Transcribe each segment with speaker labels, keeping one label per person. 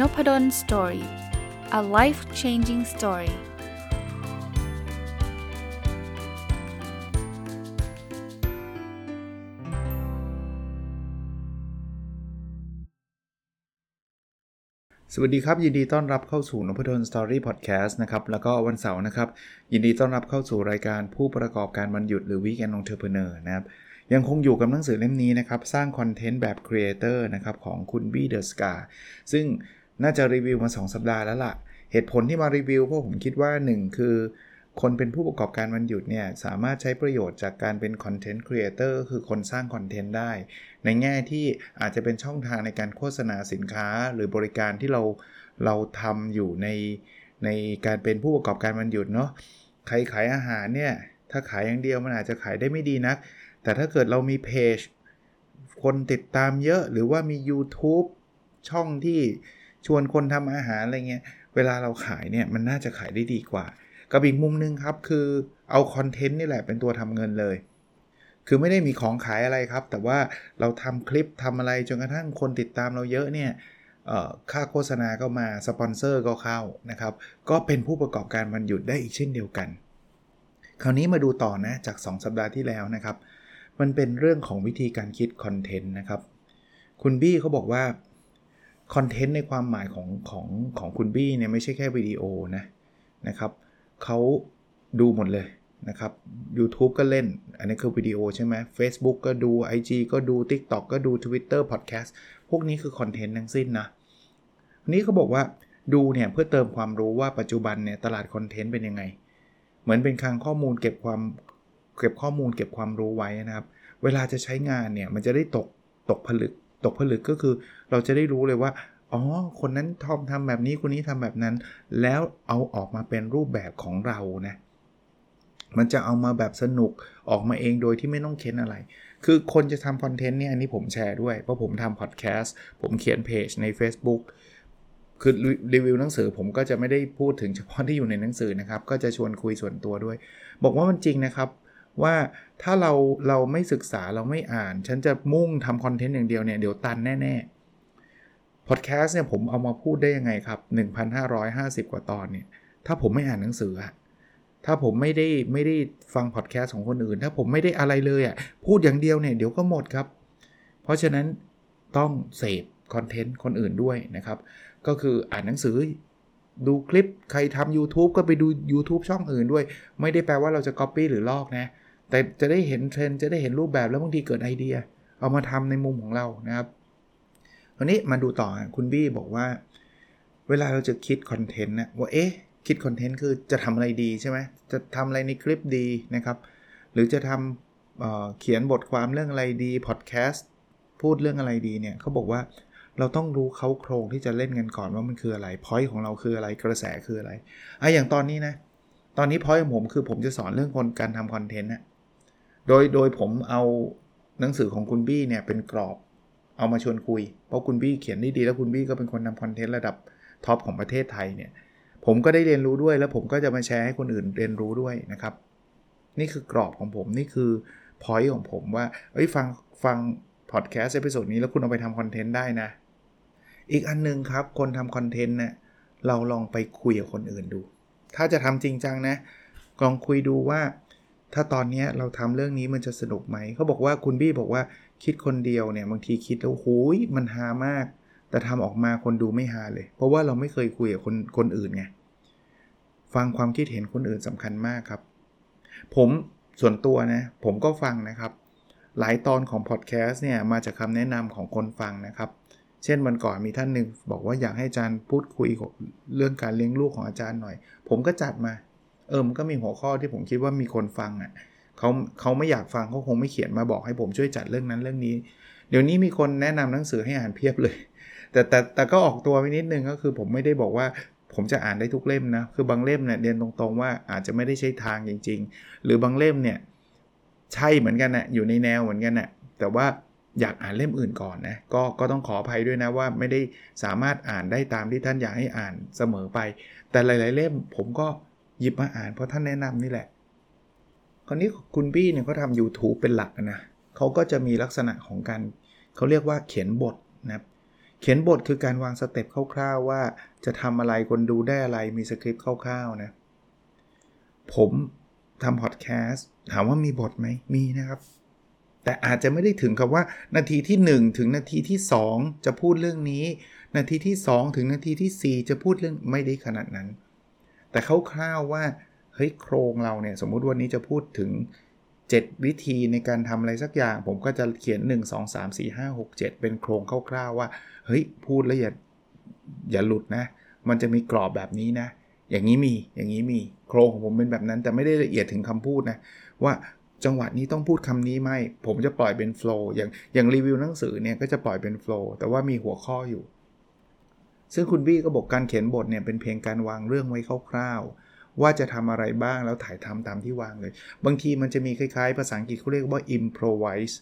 Speaker 1: Nopadol Story a life changing story สวัสดีครับ ยินดีต้อนรับเข้าสู่นพดล Story พอดแคสต์นะครับ แล้วก็วันเสาร์นะครับ ยินดีต้อนรับเข้าสู่รายการผู้ประกอบการวันหยุดหรือ Weekend Entrepreneur นะครับ ยังคงอยู่กับหนังสือเล่มนี้นะครับ สร้างคอนเทนต์แบบ creator นะครับ ของคุณบี้เดอะสกาซึ่ง น่าจะรีวิวมา 2 สัปดาห์แล้วล่ะ เหตุผลที่มารีวิวเพราะผมคิดว่า 1 คือ คนเป็นผู้ประกอบการวันหยุดเนี่ย สามารถใช้ประโยชน์จากการเป็น content creator คือคนสร้างคอนเทนต์ได้ ในแง่ที่อาจจะเป็นช่องทางในการโฆษณาสินค้าหรือบริการที่เราเราทำอยู่ในในการเป็นผู้ประกอบการวันหยุดเนาะใครขายอาหารเนี่ย ถ้าขายอย่างเดียวมันอาจจะขายได้ไม่ดีนัก แต่ถ้าเกิดเรามีเพจคนติดตามเยอะหรือว่ามี YouTube ช่องที่ ชวนคนทำอาหารอะไรเงี้ย เวลาเราขายเนี่ยมันน่าจะขายได้ดีกว่ากับอีกมุมนึงครับคือเอาคอนเทนต์นี่แหละเป็นตัวทำเงินเลย คือไม่ได้มีของขายอะไรครับ แต่ว่าเราทำคลิปทำอะไรจนกระทั่งคนติดตามเราเยอะเนี่ยค่าโฆษณาก็มาสปอนเซอร์ก็เข้านะครับ ก็เป็นผู้ประกอบการมันหยุดได้อีกเช่นเดียวกัน คราวนี้มาดูต่อนะจาก 2 สัปดาห์ที่แล้วนะครับ มันเป็นเรื่องของวิธีการคิดคอนเทนต์นะครับ คุณบี้เขาบอกว่า คอนเทนต์ในความหมายของของของคุณบี้เนี่ยไม่ใช่แค่วิดีโอนะนะครับเขาดูหมดเลยนะครับ YouTube ก็เล่น อันนี้คือวิดีโอใช่ไหม Facebook ก็ดู IG ก็ดู TikTok ก็ดู Twitter Podcast พวกนี้คือคอนเทนต์ทั้งสิ้นนะนนี้เขาบอกว่าดูเนี่ยเพื่อเติมความรู้ว่าปัจจุบันเนี่ยตลาดคอนเทนต์เป็นยังไง เหมือนเป็นคลังข้อมูลเก็บความเก็บข้อมูลเก็บความรู้ไว้นะครับ เวลาจะใช้งานเนี่ยมันจะได้ตกตกผลึก ตกผลึกก็คือเราจะได้รู้เลยว่า อ๋อ คนนั้นทอมทำแบบนี้คนนี้ทำแบบนั้น แล้วเอาออกมาเป็นรูปแบบของเรานะมันจะเอามาแบบสนุกออกมาเองโดยที่ไม่ต้องเค้นอะไร คือคนจะทำคอนเทนต์เนี่ยอันนี้ผมแชร์ด้วย เพราะผมทำพอดแคสต์ผมเขียนเพจใน Facebook คือรีวิวหนังสือผมก็จะไม่ได้พูดถึงเฉพาะที่อยู่ในหนังสือนะครับ ก็จะชวนคุยส่วนตัวด้วย บอกว่ามันจริงนะครับ ว่าถ้าเราเราไม่ศึกษาเราไม่อ่าน ฉันจะมุ่งทำคอนเทนต์อย่างเดียวเนี่ยเดี๋ยวตันแน่ๆพอดแคสต์เนี่ยผมเอามาพูดได้ยังไงครับ 1,550 กว่าตอนเนี่ยถ้าผมไม่อ่านหนังสือถ้าผมไม่ได้ไม่ได้ฟังพอดแคสต์ของคนอื่น ถ้าผมไม่ได้อะไรเลยอะ่ะพูดอย่างเดียวเนี่ยเดี๋ยวก็หมดครับ เพราะฉะนั้นต้องเสพคอนเทนต์คนอื่นด้วยนะครับ ก็คืออ่านหนังสือดูคลิปใครทำ YouTube ก็ไปดู YouTube ช่องอื่นด้วย ไม่ได้แปลว่าเราจะ Copy หรือลอกนะ แต่จะได้เห็นเทรนด์จะได้เห็นรูปแบบแล้วบางทีเกิดไอเดีย เอามาทำในมุมของเรานะครับวันนี้มาดูต่อคุณบี้บอกว่า เวลาเราจะคิดคอนเทนต์นะว่าเอ๊ะคิดคอนเทนต์คือจะทำอะไรดีใช่ไหมจะทำอะไรในคลิปดีนะครับ หรือจะทำเขียนบทความเรื่องอะไรดีพอดแคสต์พูดเรื่องอะไรดีเนี่ยเขาบอกว่าเราต้องรู้เค้าโครงที่จะเล่นกันก่อนว่ามันคืออะไร point ของเราคืออะไรกระแสคืออะไรอะอย่างตอนนี้นะ ตอนนี้ point ของผมคือผมจะสอนเรื่องคนการทำคอนเทนต์นะ โดยโดยผมเอาหนังสือของคุณบี้เนี่ยเป็นกรอบเอามาชวนคุย เพราะคุณบี้เขียนได้ดีแล้วคุณบี้ก็เป็นคนทำคอนเทนต์ระดับtop ของประเทศไทยเนี่ยผมก็ได้เรียนรู้ด้วยแล้วผมก็จะมาแชร์ให้คนอื่นเรียนรู้ด้วยนะครับ นี่คือกรอบของผมนี่คือ point ของผมว่าเอ้ยฟังฟังพอดแคสต์ episode นี้แล้วคุณเอาไปทำคอนเทนต์ได้นะ อีกอันนึงครับ คนทำคอนเทนต์เนี่ยเราลองไปคุยกับคนอื่นดู ถ้าจะทำจริงจังนะลองคุยดูว่า ถ้าตอนนี้เราทำเรื่องนี้มันจะสนุกไหม เขาบอกว่าคุณบี้บอกว่าคิดคนเดียวเนี่ย บางทีคิดแล้วโอ้ยมันฮามาก แต่ทำออกมาคนดูไม่ฮาเลย เพราะว่าเราไม่เคยคุยกับคนคนอื่นไง ฟังความคิดเห็นคนอื่นสำคัญมากครับ ผมส่วนตัวนะ ผมก็ฟังนะครับ หลายตอนของพอดแคสต์เนี่ย มาจากคาแนะนำของคนฟังนะครับ เช่นวันก่อนมีท่านหนึ่งบอกว่าอยากให้อาจารย์พูดคุยเรื่องการเลี้ยงลูกของอาจารย์หน่อย ผมก็จัดมา เออมันก็มีหัวข้อที่ผมคิดว่ามีคนฟังอะ่ะเขาเขาไม่อยากฟังเขาคงไม่เขียนมาบอกให้ผมช่วยจัดเรื่องนั้นเรื่องนี้ เดี๋ยวนี้มีคนแนะนำหนังสือให้อ่านเพียบเลย แต่แต่แต่ก็ออกตัวไปนิดนึงก็คือผมไม่ได้บอกว่าผมจะอ่านได้ทุกเล่มนะ คือบางเล่มเนี่ยเรียนตรงๆว่าอาจจะไม่ได้ใช้ทางจริง ๆ หรือบางเล่มเนี่ยใช่เหมือนกันนะ่ะอยู่ในแนวเหมือนกันนะแต่ว่าอยากอ่านเล่มอื่นก่อนนะก็ก็ต้องขออภัยด้วยนะว่าไม่ได้สามารถอ่านได้ตามที่ท่านอยากให้อ่านเสมอไป แต่หลาย ๆ เล่มผมก็ หยิบมาอ่านเพราะท่านแนะนำนี่แหละ คราวนี้คุณบี้เนี่ยเขาทำ YouTube เป็นหลักนะเขาก็จะมีลักษณะของการเขาเรียกว่าเขียนบทนะครับเขียนบทคือการวางสเต็ปคร่าวๆว่าจะทำอะไรคนดูได้อะไรมีสคริปต์คร่าวๆนะผมทำพอดแคสต์ถามว่ามีบทไหมมีนะครับ แต่อาจจะไม่ได้ถึงกับว่านาทีที่ 1 ถึงนาทีที่ 2 จะพูดเรื่องนี้ นาทีที่ 2 ถึงนาทีที่ 4 จะพูดเรื่องไม่ได้ขนาดนั้น แต่คร่าวๆว่าเฮ้ยโครงเราเนี่ย สมมุติวันนี้จะพูดถึง 7 วิธีในการทำอะไรสักอย่าง ผมก็จะเขียน 1 2 3 4 5 6 7 เป็นโครงคร่าวๆว่า เฮ้ย พูดแล้วอย่าอย่าหลุดนะ มันจะมีกรอบแบบนี้นะ อย่างนี้มี อย่างนี้มี โครงของผมเป็นแบบนั้น แต่ไม่ได้ละเอียดถึงคำพูดนะ ว่าจังหวะนี้ต้องพูดคำนี้ไหม ผมจะปล่อยเป็นโฟล์อย่างอย่างรีวิวหนังสือเนี่ยก็จะปล่อยเป็นโฟล์แต่ว่ามีหัวข้ออยู่ ซึ่งคุณบี้ก็บอกการเขียนบทเนี่ยเป็นเพียงการวางเรื่องไว้คร่าวๆ ว่าจะทำอะไรบ้างแล้วถ่ายทำตามที่วางเลย บางทีมันจะมีคล้ายๆ ภาษาอังกฤษเขาเรียกว่า improvise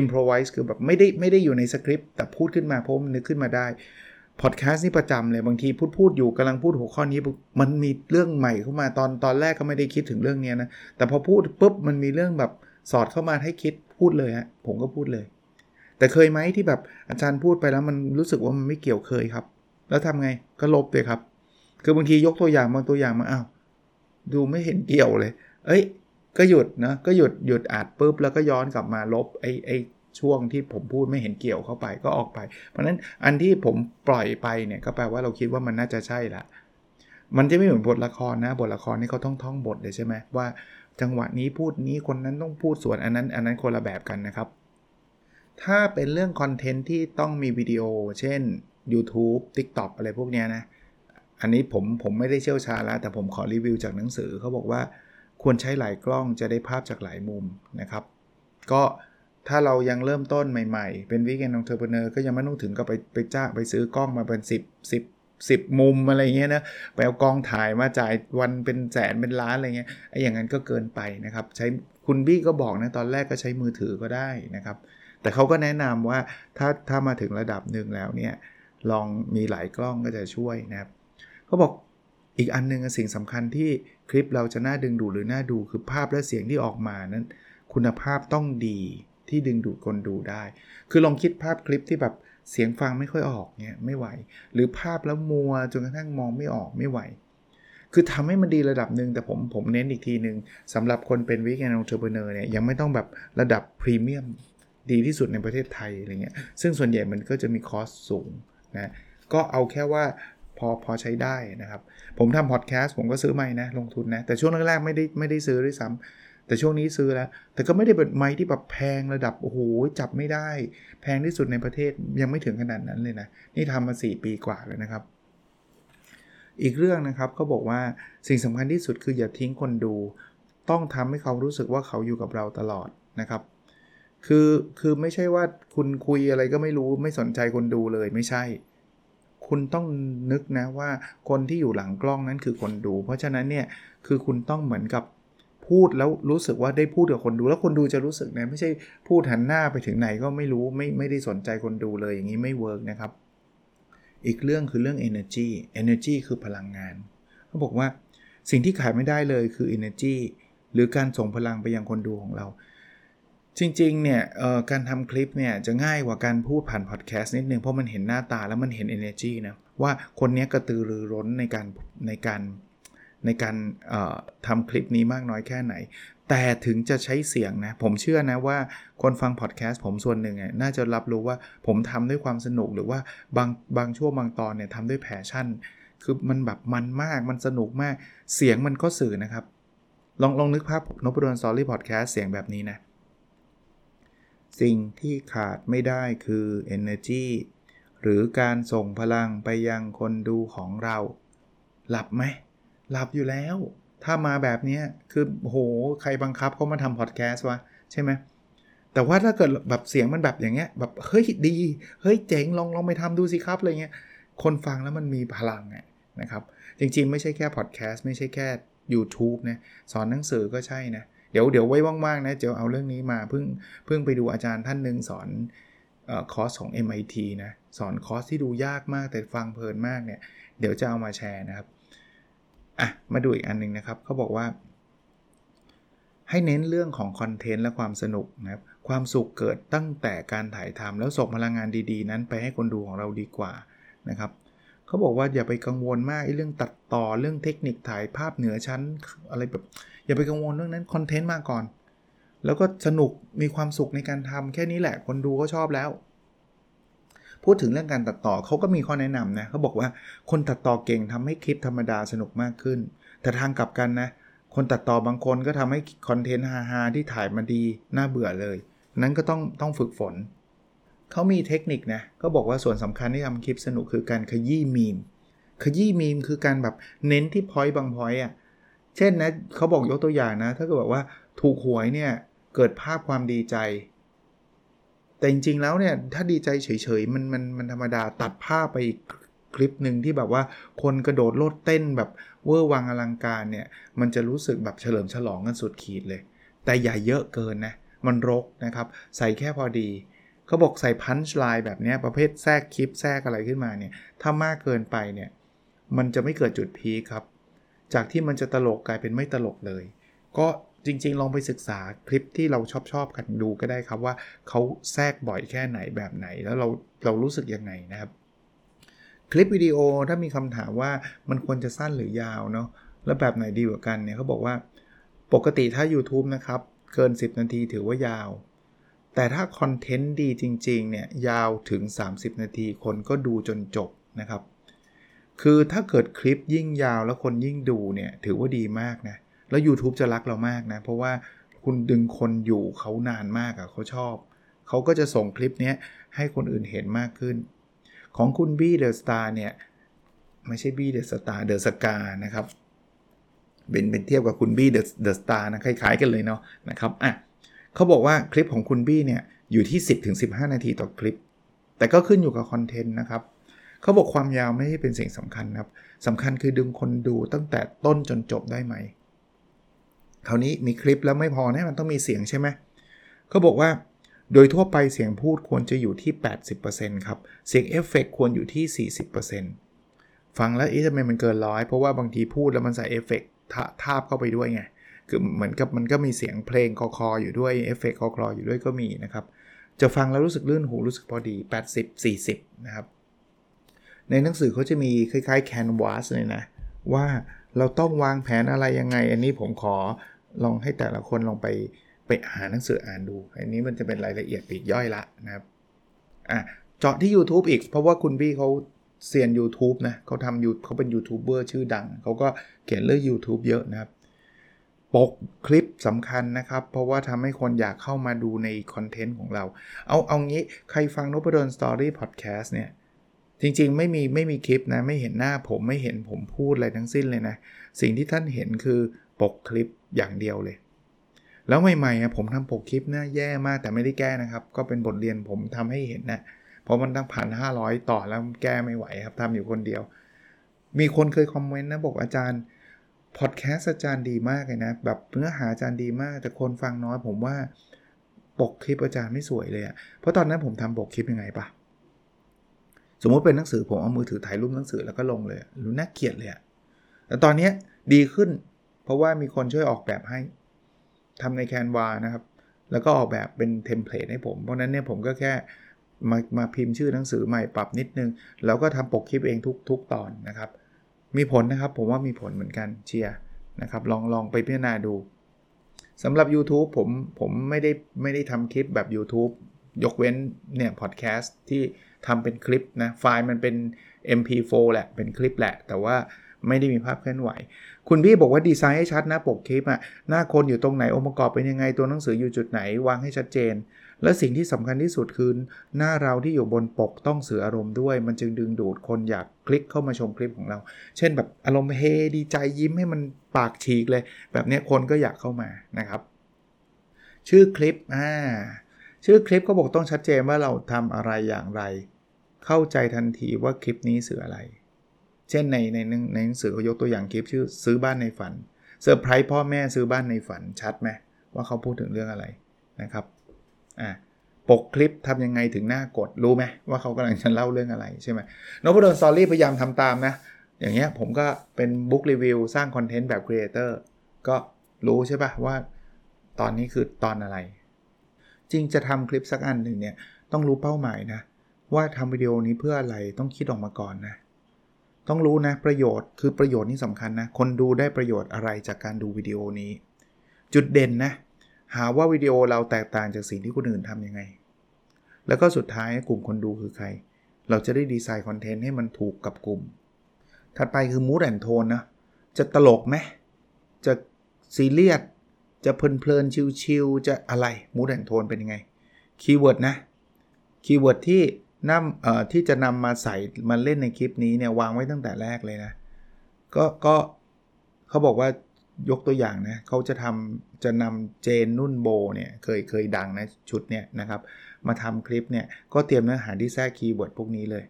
Speaker 1: improvise คือแบบไม่ได้ไม่ได้อยู่ในสคริปต์แต่พูดขึ้นมาเพราะมันนึกขึ้นมาได้พอดแคสต์นี่ประจำเลยบางทีพูดพูดอยู่กำลังพูดหัวข้อนี้มันมีเรื่องใหม่เข้ามาตอนตอนแรกก็ไม่ได้คิดถึงเรื่องนี้นะแต่พอพูดปุ๊บมันมีเรื่องแบบสอดเข้ามาให้คิดพูดเลยฮะผมก็พูดเลย แต่เคยไหมที่แบบอาจารย์พูดไปแล้วมันรู้สึกว่ามันไม่เกี่ยวเคยครับ แล้วทำไงก็ลบเลยครับ คือบางทียกตัวอย่างบางตัวอย่างมาอ้าวดูไม่เห็นเกี่ยวเลย เอ้ย ก็หยุดนะก็หยุดหยุดอัดปุ๊บแล้วก็ย้อนกลับมาลบไอ้ไอ้ช่วงที่ผมพูดไม่เห็นเกี่ยวเข้าไปก็ออกไป เพราะนั้นอันที่ผมปล่อยไปเนี่ยก็แปลว่าเราคิดว่ามันน่าจะใช่ละมันจะไม่เหมือนบทละครนะ บทละครนี่เขาต้องท่องบทเลยใช่ไหมว่า จังหวะนี้พูดนี้คนนั้นต้องพูดส่วนอันนั้น อันนั้นคนละแบบกันนะครับ ถ้าเป็นเรื่องคอนเทนต์ที่ต้องมีวิดีโอ เช่น YouTube TikTok อะไรพวกนี้นะ อันนี้ผมผมไม่ได้เชี่ยวชาญแล้ว แต่ผมขอรีวิวจากหนังสือเขาบอกว่าควรใช้หลายกล้องจะได้ภาพจากหลายมุมนะครับ ก็ถ้าเรายังเริ่มต้นใหม่ๆ เป็น weekend entrepreneur ก็ยังไม่ต้องถึงกับไปไปจ้าไปซื้อกล้องมาเป็น 10 10 10 มุมอะไรเงี้ยนะไปเอากล้องถ่ายมาจ่ายวันเป็นแสนเป็นล้านอะไรเงี้ยไอ้อย่างนั้นก็เกินไปนะครับ ใช้คุณบี้ก็บอกนะตอนแรกก็ใช้มือถือก็ได้นะครับ แต่เขาก็แนะนำว่าถ้าถ้ามาถึงระดับหนึ่งแล้วเนี่ย ลองมีหลายกล้องก็จะช่วยนะครับเขาบอกอีกอันนึงสิ่งสำคัญที่คลิปเราจะน่าดึงดูหรือน่าดูคือภาพและเสียงที่ออกมานั้น คุณภาพต้องดีที่ดึงดูดคนดูได้ คือลองคิดภาพคลิปที่แบบเสียงฟังไม่ค่อยออกเนี่ยไม่ไหว หรือภาพแล้วมัวจนกระทั่งมองไม่ออกไม่ไหว คือทำให้มันดีระดับหนึ่งแต่ผมผมเน้นอีกทีหนึ่งสำหรับคนเป็น weekend entrepreneur เนี่ยยังไม่ต้องแบบระดับพรีเมียมดีที่สุดในประเทศไทยอะไรเงี้ยซึ่งส่วนใหญ่มันก็จะมี cost สูง นะก็เอาแค่ว่าพอพอใช้ได้นะครับ ผมทำพอดแคสต์ผมก็ซื้อไมค์นะลงทุนนะ แต่ช่วงแรกๆไม่ได้ไม่ได้ซื้อด้วยซ้ำแต่ช่วงนี้ซื้อแล้ว แต่ก็ไม่ได้เป็นไม้ที่แบบแพงระดับ โอ้โห จับไม่ได้ แพงที่สุดในประเทศยังไม่ถึงขนาดนั้นเลยนะ นี่ทำมา 4 ปีกว่าแล้วนะครับ อีกเรื่องนะครับเขาบอกว่าสิ่งสำคัญที่สุดคืออย่าทิ้งคนดู ต้องทำให้เขารู้สึกว่าเขาอยู่กับเราตลอดนะครับ คือคือไม่ใช่ว่าคุณคุยอะไรก็ไม่รู้ไม่สนใจคนดูเลยไม่ใช่ คุณต้องนึกนะว่าคนที่อยู่หลังกล้องนั้นคือคนดู เพราะฉะนั้นเนี่ยคือคุณต้องเหมือนกับพูดแล้วรู้สึกว่าได้พูดกับคนดูแล้วคนดูจะรู้สึกนะไม่ใช่พูดหันหน้าไปถึงไหนก็ไม่รู้ไม่ไม่ได้สนใจคนดูเลยอย่างนี้ไม่เวิร์กนะครับ อีกเรื่องคือเรื่อง energy energy คือพลังงานเขาบอกว่าสิ่งที่ขายไม่ได้เลยคือ energy หรือการส่งพลังไปยังคนดูของเรา จริงๆ เนี่ยการทำคลิปเนี่ยจะง่ายกว่าการพูดผ่านพอดแคสต์นิดนึง เพราะมันเห็นหน้าตาแล้วมันเห็น energy นะ ว่าคนนี้กระตือรือร้นในการในการในการทำคลิปนี้มากน้อยแค่ไหน แต่ถึงจะใช้เสียงนะ ผมเชื่อนะว่าคนฟังพอดแคสต์ผมส่วนหนึ่งน่าจะรับรู้ว่าผมทำด้วยความสนุกหรือว่าบางบางช่วงบางตอนเนี่ยทำด้วย passion คือมันแบบมันมากมันสนุกมากเสียงมันก็สื่อนะครับ ลองลองนึกภาพนพดล Story Podcast เสียงแบบนี้นะ สิ่งที่ขาดไม่ได้คือ energy หรือการส่งพลังไปยังคนดูของเรา หลับไหม หลับอยู่แล้ว ถ้ามาแบบนี้คือโหใครบังคับเขามาทำพอดแคสต์วะ ใช่ไหมแต่ว่าถ้าเกิดแบบเสียงมันแบบอย่างเงี้ยแบบเฮ้ยดี เฮ้ยเจ๋งลองลองไปทำดูสิครับอะไรเงี้ยคนฟังแล้วมันมีพลังนะครับ จริงๆ ไม่ใช่แค่พอดแคสต์ไม่ใช่แค่ YouTube นะสอนหนังสือก็ใช่นะ เดี๋ยวเดี๋ยวไว้ว่างๆนะเดี๋วเอาเรื่องนี้มาเพิ่งเพิ่งไปดูอาจารย์ท่านหนึ่งสอนคอร์สของ MIT นะสอนคอร์สที่ดูยากมากแต่ฟังเพลินมากเนี่ยเดี๋ยวจะเอามาแชร์นะครับอะมาดูอีกอันนึงนะครับเขาบอกว่า ให้เน้นเรื่องของคอนเทนต์และความสนุกนะครับความสุขเกิดตั้งแต่การถ่ายทำแล้วส่งพลังงานดีๆ นั้นไปให้คนดูของเราดีกว่านะครับเขาบอกว่าอย่าไปกังวลมากเรื่องตัดต่อเรื่องเทคนิคถ่ายภาพเหนือชั้นอะไรแบบ อย่าไปกังวลเรื่องนั้นคอนเทนต์มาก่อน แล้วก็สนุกมีความสุขในการทำแค่นี้แหละคนดูก็ชอบแล้ว พูดถึงเรื่องการตัดต่อเขาก็มีข้อแนะนำนะเขาบอกว่าคนตัดต่อเก่งทำให้คลิปธรรมดาสนุกมากขึ้น แต่ทางกลับกันนะคนตัดต่อบางคนก็ทำให้คอนเทนต์ฮาๆที่ถ่ายมาดีน่าเบื่อเลย นั้นก็ต้องต้องฝึกฝนเขามีเทคนิคนะก็บอกว่าส่วนสำคัญที่ทำคลิปสนุกคือการขยี้มีมขยี้มีมคือการแบบเน้นที่ point บาง point อะ เช่นนะเขาบอกยกตัวอย่างนะ ถ้าเกิดบอกว่าถูกหวยเนี่ย เกิดภาพความดีใจ แต่จริงๆแล้วเนี่ยถ้าดีใจเฉยๆมันมันมันธรรมดาตัดภาพไปอีกคลิปหนึ่งที่แบบว่าคนกระโดดโลดเต้นแบบเวอร์วังอลังการเนี่ย มันจะรู้สึกแบบเฉลิมฉลองกันสุดขีดเลย แต่อย่าเยอะเกินนะ มันรกนะครับ ใส่แค่พอดีเขาบอกใส่ punchline แบบนี้ประเภทแทรกคลิปแทรกอะไรขึ้นมาเนี่ย ถ้ามากเกินไปเนี่ย มันจะไม่เกิดจุดพีคครับ จากที่มันจะตลกกลายเป็นไม่ตลกเลย ก็จริง ๆ ลองไปศึกษาคลิปที่เราชอบชอบกันดูก็ได้ครับว่าเขาแทรกบ่อยแค่ไหนแบบไหน แล้วเราเรารู้สึกยังไงนะครับ คลิปวิดีโอถ้ามีคำถามว่ามันควรจะสั้นหรือยาวเนาะแล้วแบบไหนดีกว่ากันเนี่ยเขาบอกว่าปกติถ้า YouTube นะครับ เกิน 10 นาทีถือว่ายาว แต่ถ้าคอนเทนต์ดีจริง ๆ เนี่ย ยาวถึง 30 นาทีคนก็ดูจนจบนะครับ คือถ้าเกิดคลิปยิ่งยาวแล้วคนยิ่งดูเนี่ยถือว่าดีมากนะ แล้ว YouTube จะรักเรามากนะ เพราะว่าคุณดึงคนอยู่เขานานมากอะเขาชอบ เขาก็จะส่งคลิปนี้ให้คนอื่นเห็นมากขึ้น ของคุณบี้เดอะสตาร์เนี่ย ไม่ใช่บี้เดอะสตาร์เดอะสกานะครับ เป็นเป็นเทียบกับคุณบี้เดอะสตาร์นะคล้ายๆกันเลยเนาะนะครับอะเขาบอกว่าคลิปของคุณบี้เนี่ยอยู่ที่ 10-15 นาทีต่อคลิป แต่ก็ขึ้นอยู่กับคอนเทนต์นะครับ เขาบอกความยาวไม่ใช่เป็นสิ่งสำคัญครับสำคัญคือดึงคนดูตั้งแต่ต้นจนจบได้ไหมคราวนี้มีคลิปแล้วไม่พอนะมันต้องมีเสียงใช่ไหมเขาบอกว่าโดยทั่วไปเสียงพูดควรจะอยู่ที่ 80%ครับ เสียงเอฟเฟกควรอยู่ที่ 40%ฟังแล้วเอ๊ะทำไมมันเกินร้อยเพราะว่าบางทีพูดแล้วมันใส่เอฟเฟกทาบเข้าไปด้วยไง คือเหมือนกับมันก็มีเสียงเพลงคอคออยู่ด้วยเอฟเฟกคอคออยู่ด้วยก็มีนะครับ จะฟังแล้วรู้สึกลื่นหูรู้สึกพอดี 80 40 นะครับ ในหนังสือเขาจะมีคล้ายๆแคนวาสเลยนะ ว่าเราต้องวางแผนอะไรยังไง อันนี้ผมขอลองให้แต่ละคนลองไปไปอ่านหนังสืออ่านดู อันนี้มันจะเป็นรายละเอียดปีกย่อยละนะครับอะเจาะที่ YouTube อีก เพราะว่าคุณพี่เขาเซียน YouTube นะเขาทำยูเขาเป็นยูทูบเบอร์ชื่อดัง เขาก็เขียนเรื่อง YouTube เยอะนะครับ ปกคลิปสำคัญนะครับ เพราะว่าทำให้คนอยากเข้ามาดูในคอนเทนต์ของเรา เอาเอางี้ใครฟังนพดลสตอรี่พอดแคสต์เนี่ย จริงๆ ไม่มีไม่มีคลิปนะ ไม่เห็นหน้าผมไม่เห็นผมพูดอะไรทั้งสิ้นเลยนะ สิ่งที่ท่านเห็นคือปกคลิปอย่างเดียวเลย แล้วใหม่ๆผมทำปกคลิปนะแย่มากแต่ไม่ได้แก้นะครับ ก็เป็นบทเรียนผมทำให้เห็นนะเพราะมันตั้งผ่าน500ต่อแล้วแก้ไม่ไหวครับทำอยู่คนเดียว มีคนเคยคอมเมนต์นะบอกอาจารย์พอดแคสต์อาจารย์ดีมากเลยนะ แบบเนื้อหาอาจารย์ดีมาก แต่คนฟังน้อยผมว่าปกคลิปอาจารย์ไม่สวยเลยอะเพราะตอนนั้นผมทำปกคลิปยังไงปะ สมมติเป็นหนังสือผมเอามือถือถ่ายรูปหนังสือแล้วก็ลงเลยรู้น่าเกลียดเลยแต่ตอนนี้ดีขึ้น เพราะว่ามีคนช่วยออกแบบให้ทำในแคนวานะครับ แล้วก็ออกแบบเป็น template ให้ผม เพราะนั้นเนี่ยผมก็แค่มามาพิมพ์ชื่อหนังสือใหม่ปรับนิดนึง แล้วก็ทำปกคลิปเองทุกทุกตอนนะครับ มีผลนะครับผมว่ามีผลเหมือนกันเชียร์นะครับลองลองไปพิจารณาดูสำหรับ YouTube ผมผมไม่ได้ไม่ได้ทำคลิปแบบ YouTube ยกเว้นเนี่ยพอดแคสต์ที่ ทำเป็นคลิปนะ ไฟล์มันเป็น MP4 แหละ เป็นคลิปแหละ แต่ว่าไม่ได้มีภาพเคลื่อนไหว คุณพี่บอกว่าดีไซน์ให้ชัดนะปกคลิปอะหน้าคนอยู่ตรงไหนองค์ประกอบเป็นยังไงตัวหนังสืออยู่จุดไหนวางให้ชัดเจน และสิ่งที่สำคัญที่สุดคือหน้าเราที่อยู่บนปกต้องสื่ออารมณ์ด้วย มันจึงดึงดูดคนอยากคลิกเข้ามาชมคลิปของเรา เช่นแบบอารมณ์เฮดีใจยิ้มให้มันปากฉีกเลย แบบนี้คนก็อยากเข้ามานะครับ ชื่อคลิปอ่าชื่อคลิปก็บอกต้องชัดเจนว่าเราทำอะไรอย่างไร เข้าใจทันทีว่าคลิปนี้สื่ออะไร เช่นในในในหนังสือเขายกตัวอย่างคลิปชื่อซื้อบ้านในฝันเซอร์ไพรส์พ่อแม่ซื้อบ้านในฝันชัดไหมว่าเขาพูดถึงเรื่องอะไรนะครับอ่าปกคลิปทำยังไงถึงน่ากดรู้ไหมว่าเขากำลังจะเล่าเรื่องอะไรใช่ไหมนพดล Story พยายามทำตามนะอย่างเงี้ยผมก็เป็น book review สร้างคอนเทนต์แบบ creator ก็รู้ใช่ปะว่าตอนนี้คือตอนอะไร จริงจะทำคลิปสักอันหนึ่งเนี่ยต้องรู้เป้าหมายนะ ว่าทำวิดีโอนี้เพื่ออะไรต้องคิดออกมาก่อนนะ ต้องรู้นะประโยชน์คือประโยชน์นี่สำคัญนะ คนดูได้ประโยชน์อะไรจากการดูวิดีโอนี้ จุดเด่นนะ หาว่าวิดีโอเราแตกต่างจากสิ่งที่คนอื่นทำยังไง แล้วก็สุดท้ายกลุ่มคนดูคือใคร เราจะได้ดีไซน์คอนเทนต์ให้มันถูกกับกลุ่ม ถัดไปคือ mood and tone นะ จะตลกไหมจะซีเรียสจะเพลินๆชิลๆจะอะไร mood and tone เป็นยังไง keyword นะ keyword ที่ นำเอ่อที่จะนำมาใส่มาเล่นในคลิปนี้เนี่ยวางไว้ตั้งแต่แรกเลยนะ ก็ก็เขาบอกว่ายกตัวอย่างนะเขาจะทำจะนำเจนนุ่นโบเนี่ยเคยเคยดังนะชุดเนี่ยนะครับ มาทำคลิปเนี่ยก็เตรียมเนื้อหาที่แทรก keyword พวกนี้เลย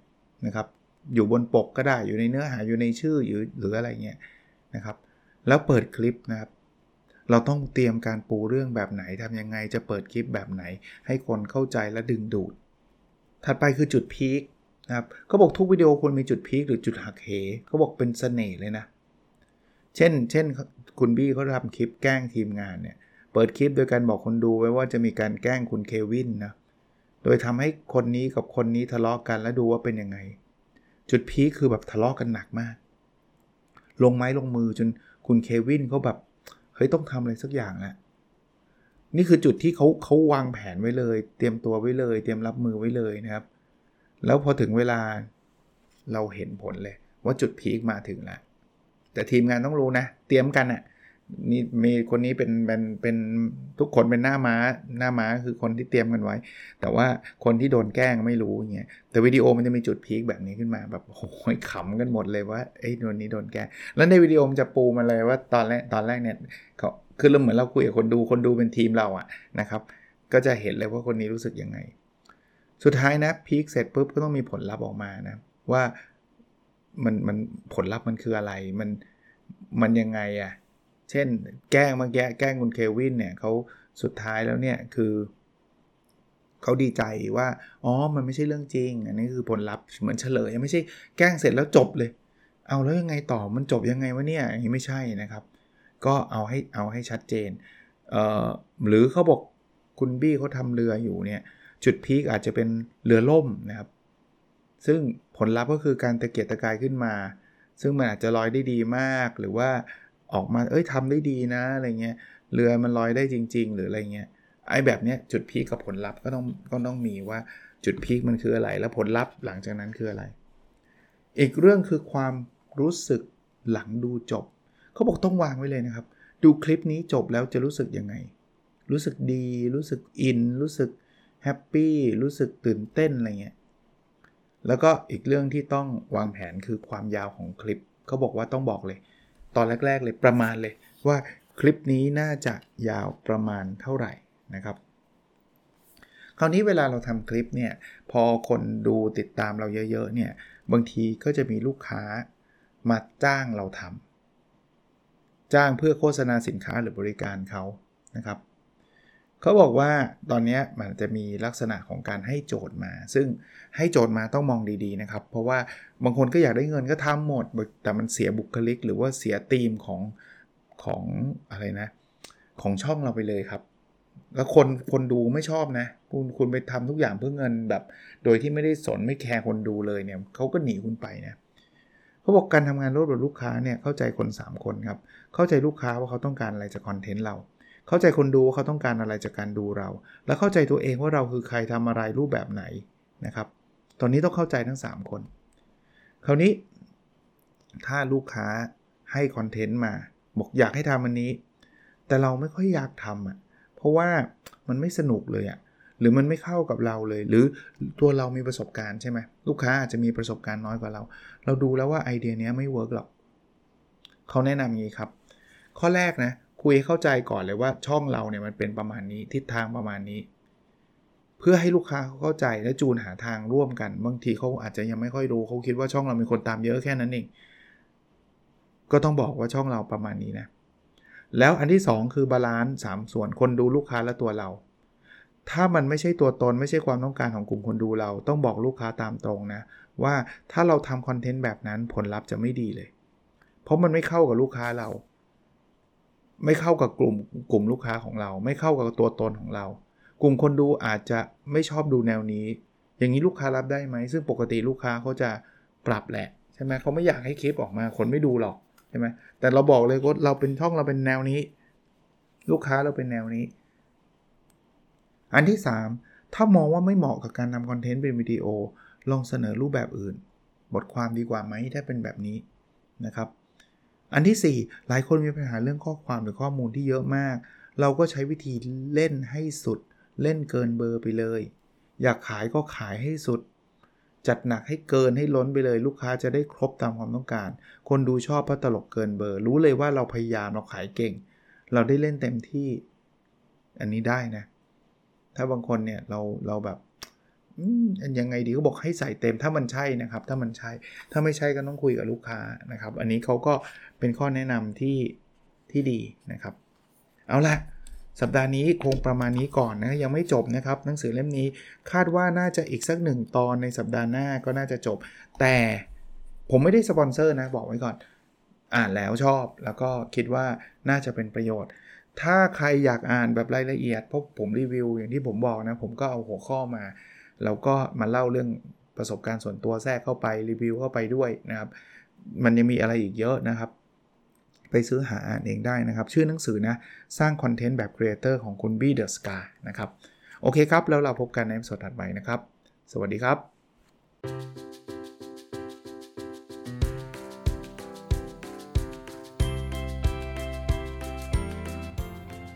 Speaker 1: นะครับ อยู่บนปกก็ได้อยู่ในเนื้อหาอยู่ในชื่อหรือหรืออะไรเงี้ยนะครับ แล้วเปิดคลิปนะครับเราต้องเตรียมการปูเรื่องแบบไหนทำยังไงจะเปิดคลิปแบบไหน ให้คนเข้าใจและดึงดูด ถัดไปคือจุดพีคนะครับเขาบอกทุกวิดีโอควรมีจุดพีคหรือจุดหักเหเขาบอกเป็นเสน่ห์เลยนะ เช่น เช่นคุณบี้เขาทำคลิปแกล้งทีมงานเนี่ย เปิดคลิปโดยการบอกคนดูไว้ว่าจะมีการแกล้งคุณเควินนะ โดยทำให้คนนี้กับคนนี้ทะเลาะกกันแล้วดูว่าเป็นยังไง จุดพีคคือแบบทะเลาะกกันหนักมาก ลงไม้ลงมือจนคุณเควินเขาแบบเฮ้ยต้องทำอะไรสักอย่างแหละ นี่คือจุดที่เขาเขาวางแผนไว้เลย เตรียมตัวไว้เลย เตรียมรับมือไว้เลยนะครับ แล้วพอถึงเวลาเราเห็นผลเลย ว่าจุดพีคมาถึงแล้วแต่ทีมงานต้องรู้นะ เตรียมกันอะ่ะนี่มีคนนี้เป็นเป็นเป็นทุกคนเป็นหน้าม้าหน้าม้าคือคนที่เตรียมกันไว้ แต่ว่าคนที่โดนแกล้งไม่รู้อย่างเงี้ยแต่วิดีโอมันจะมีจุดพีคแบบนี้ขึ้นมาแบบโอ้ยขำกันหมดเลยว่าไอ้โดนนี้โดนแกล้งแล้วในวิดีโอมันจะปูมาเลยว่าตอนแรกตอนแรกเนี่ยเขา คือเราเหมือนเราคุยกับคนดูคนดูเป็นทีมเราอะนะครับ ก็จะเห็นเลยว่าคนนี้รู้สึกยังไง สุดท้ายนะพีคเสร็จปุ๊บก็ต้องมีผลลัพธ์ออกมานะว่ามันมันผลลัพธ์มันคืออะไรมันมันยังไงอะเช่น แกล้งเมื่อกี้แกล้งคุณเควินเนี่ยเขาสุดท้ายแล้วเนี่ยคือเขาดีใจว่า อ๋อ มันไม่ใช่เรื่องจริง อันนี้คือผลลัพธ์เหมือนเฉลย ไม่ใช่แกล้งเสร็จแล้วจบเลย เอาแล้วยังไงต่อ มันจบยังไงวะเนี่ยอย่างนี้ไม่ใช่นะครับ ก็เอาให้เอาให้ชัดเจนเหรือเขาบอกคุณบี้เขาทำเรืออยู่เนี่ยจุดพีคอาจจะเป็นเรือล่มนะครับ ซึ่งผลลัพธ์ก็คือการตะเกียกตะกายขึ้นมา ซึ่งมันอาจจะลอยได้ดีมาก หรือว่าออกมาเอ้ยทำได้ดีนะอะไรเงี้ยเรือมันลอยได้จริง ๆ หรืออะไรเงี้ยไอ้แบบเนี้ยจุดพีคกับผลลัพธ์ก็ต้องก็ต้องมีว่าจุดพีคมันคืออะไร แล้วผลลัพธ์หลังจากนั้นคืออะไร อีกเรื่องคือความรู้สึกหลังดูจบ เขาบอกต้องวางไว้เลยนะครับ ดูคลิปนี้จบแล้วจะรู้สึกยังไง รู้สึกดี รู้สึกอิน รู้สึกแฮปปี้รู้สึกตื่นเต้นอะไรเงี้ยแล้วก็อีกเรื่องที่ต้องวางแผนคือความยาวของคลิปเขาบอกว่าต้องบอกเลย ตอนแรก ๆ เลยประมาณเลยว่าคลิปนี้น่าจะยาวประมาณเท่าไหร่นะครับ คราวนี้เวลาเราทำคลิปเนี่ยพอคนดูติดตามเราเยอะๆเนี่ยบางทีก็จะมีลูกค้ามาจ้างเราทำ จ้างเพื่อโฆษณาสินค้าหรือบริการเขานะครับเขาบอกว่าตอนนี้มันจะมีลักษณะของการให้โจทย์มา ซึ่งให้โจทย์มาต้องมองดีๆนะครับ เพราะว่าบางคนก็อยากได้เงินก็ทำหมด แต่มันเสียบุคลิก หรือว่าเสียธีมของของอะไรนะ ของช่องเราไปเลยครับ แล้วคนคนดูไม่ชอบนะ คุณคุณไปทำทุกอย่างเพื่อเงินแบบ โดยที่ไม่ได้สนไม่แคร์คนดูเลยเนี่ยเขาก็หนีคุณไปนะ เขาบอกการทำงานร่วมกับลูกค้าเนี่ยเข้าใจคน 3 คนครับ เข้าใจลูกค้าว่าเขาต้องการอะไรจากคอนเทนต์เรา เข้าใจคนดูว่าเขาต้องการอะไรจากการดูเรา และเข้าใจตัวเองว่าเราคือใครทำอะไรรูปแบบไหนนะครับ ตอนนี้ต้องเข้าใจทั้ง 3 คน คราวนี้ ถ้าลูกค้าให้คอนเทนต์มาบอกอยากให้ทำอันนี้ แต่เราไม่ค่อยอยากทำอะเพราะว่ามันไม่สนุกเลยอะ หรือมันไม่เข้ากับเราเลย หรือตัวเรามีประสบการณ์ใช่ไหมลูกค้าอาจจะมีประสบการณ์น้อยกว่าเรา เราดูแล้วว่าไอเดียนี้ไม่ work หรอกเขาแนะนำอย่างนี้ครับ ข้อแรกนะคุยเข้าใจก่อนเลยว่าช่องเราเนี่ยมันเป็นประมาณนี้ทิศทางประมาณนี้ เพื่อให้ลูกค้าเขาเข้าใจและจูนหาทางร่วมกัน บางทีเขาอาจจะยังไม่ค่อยรู้เขาคิดว่าช่องเรามีคนตามเยอะแค่นั้นเองก็ต้องบอกว่าช่องเราประมาณนี้นะแล้วอันที่ 2 คือ balance สัดส่วนคนดูลูกค้าและตัวเรา ถ้ามันไม่ใช่ตัวตนไม่ใช่ความต้องการของกลุ่มคนดูเรา ต้องบอกลูกค้าตามตรงนะ ว่าถ้าเราทำคอนเทนต์แบบนั้นผลลัพธ์จะไม่ดีเลย เพราะมันไม่เข้ากับลูกค้าเรา ไม่เข้ากับกลุ่มกลุ่มลูกค้าของเรา ไม่เข้ากับตัวตนของเรา กลุ่มคนดูอาจจะไม่ชอบดูแนวนี้ อย่างนี้ลูกค้ารับได้ไหม ซึ่งปกติลูกค้าเขาจะปรับแหละใช่ไหมเขาไม่อยากให้คลิปออกมาคนไม่ดูหรอกใช่ไหมแต่เราบอกเลยว่าเราเป็นช่องเราเป็นแนวนี้ ลูกค้าเราเป็นแนวนี้ อันที่ 3 ถ้ามองว่าไม่เหมาะกับการทำคอนเทนต์เป็นวิดีโอ ลองเสนอรูปแบบอื่น บทความดีกว่าไหมถ้าเป็นแบบนี้นะครับ อันที่ 4 หลายคนมีปัญหาเรื่องข้อความหรือข้อมูลที่เยอะมาก เราก็ใช้วิธีเล่นให้สุด เล่นเกินเบอร์ไปเลย อยากขายก็ขายให้สุด จัดหนักให้เกินให้ล้นไปเลย ลูกค้าจะได้ครบตามความต้องการ คนดูชอบเพราะตลกเกินเบอร์ รู้เลยว่าเราพยายามเราขายเก่ง เราได้เล่นเต็มที่ อันนี้ได้นะ ถ้าบางคนเนี่ยเราเราแบบยังไงดีก็บอกให้ใส่เต็มถ้ามันใช่นะครับ ถ้ามันใช่ถ้าไม่ใช่ก็ต้องคุยกับลูกค้านะครับ อันนี้เขาก็เป็นข้อแนะนำที่ที่ดีนะครับ เอาละสัปดาห์นี้คงประมาณนี้ก่อนนะยังไม่จบนะครับ หนังสือเล่มนี้คาดว่าน่าจะอีกสักหนึ่งตอนในสัปดาห์หน้าก็น่าจะจบ แต่ผมไม่ได้สปอนเซอร์นะบอกไว้ก่อน อ่านแล้วชอบแล้วก็คิดว่าน่าจะเป็นประโยชน์ ถ้าใครอยากอ่านแบบรายละเอียดเพราะผมรีวิวอย่างที่ผมบอกนะ ผมก็เอาหัวข้อมา แล้วก็มาเล่าเรื่องประสบการณ์ส่วนตัวแทรกเข้าไปรีวิวเข้าไปด้วยนะครับ มันยังมีอะไรอีกเยอะนะครับ ไปซื้อหาอ่านเองได้นะครับ ชื่อหนังสือนะ สร้างคอนเทนต์แบบ creator ของคุณบี้เดอะสกานะครับ โอเคครับ แล้วเราพบกันในสดถัดไปนะครับ สวัสดีครับ